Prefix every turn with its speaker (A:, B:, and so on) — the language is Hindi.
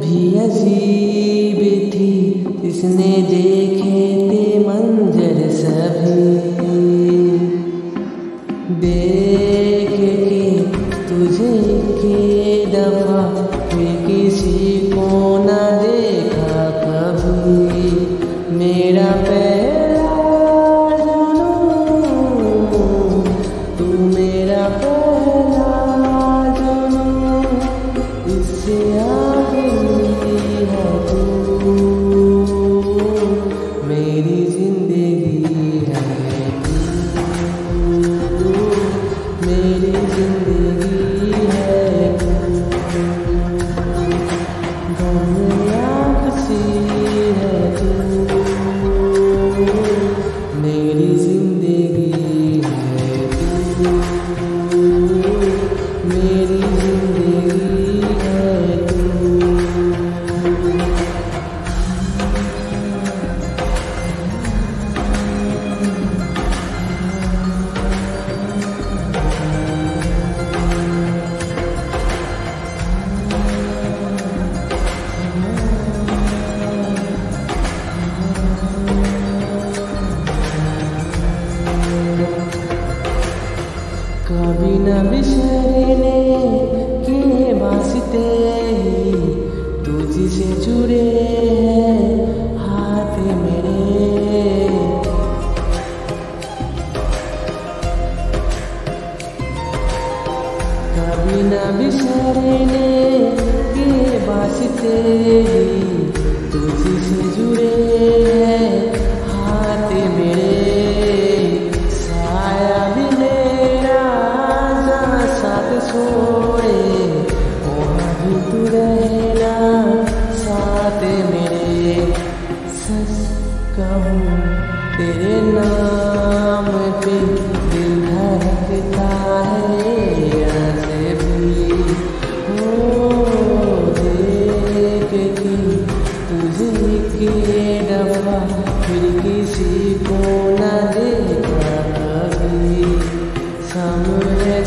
A: भी अजीब थी। इसने देखे थे मंजर सभी। देख के तुझे के दफ़ा मैं किसी को न देखा कभी। मेरा पहला कभी न बिसरने के वास्ते ही तुझसे जुड़े हैं हाथ मेरे। कभी न बिसरने के वास्ते ही तेरे नाम पे दिल धड़कता है, ऐसे भी हो देख तुझे के दफ़ा, फिर किसी को न देखा कभी। सामने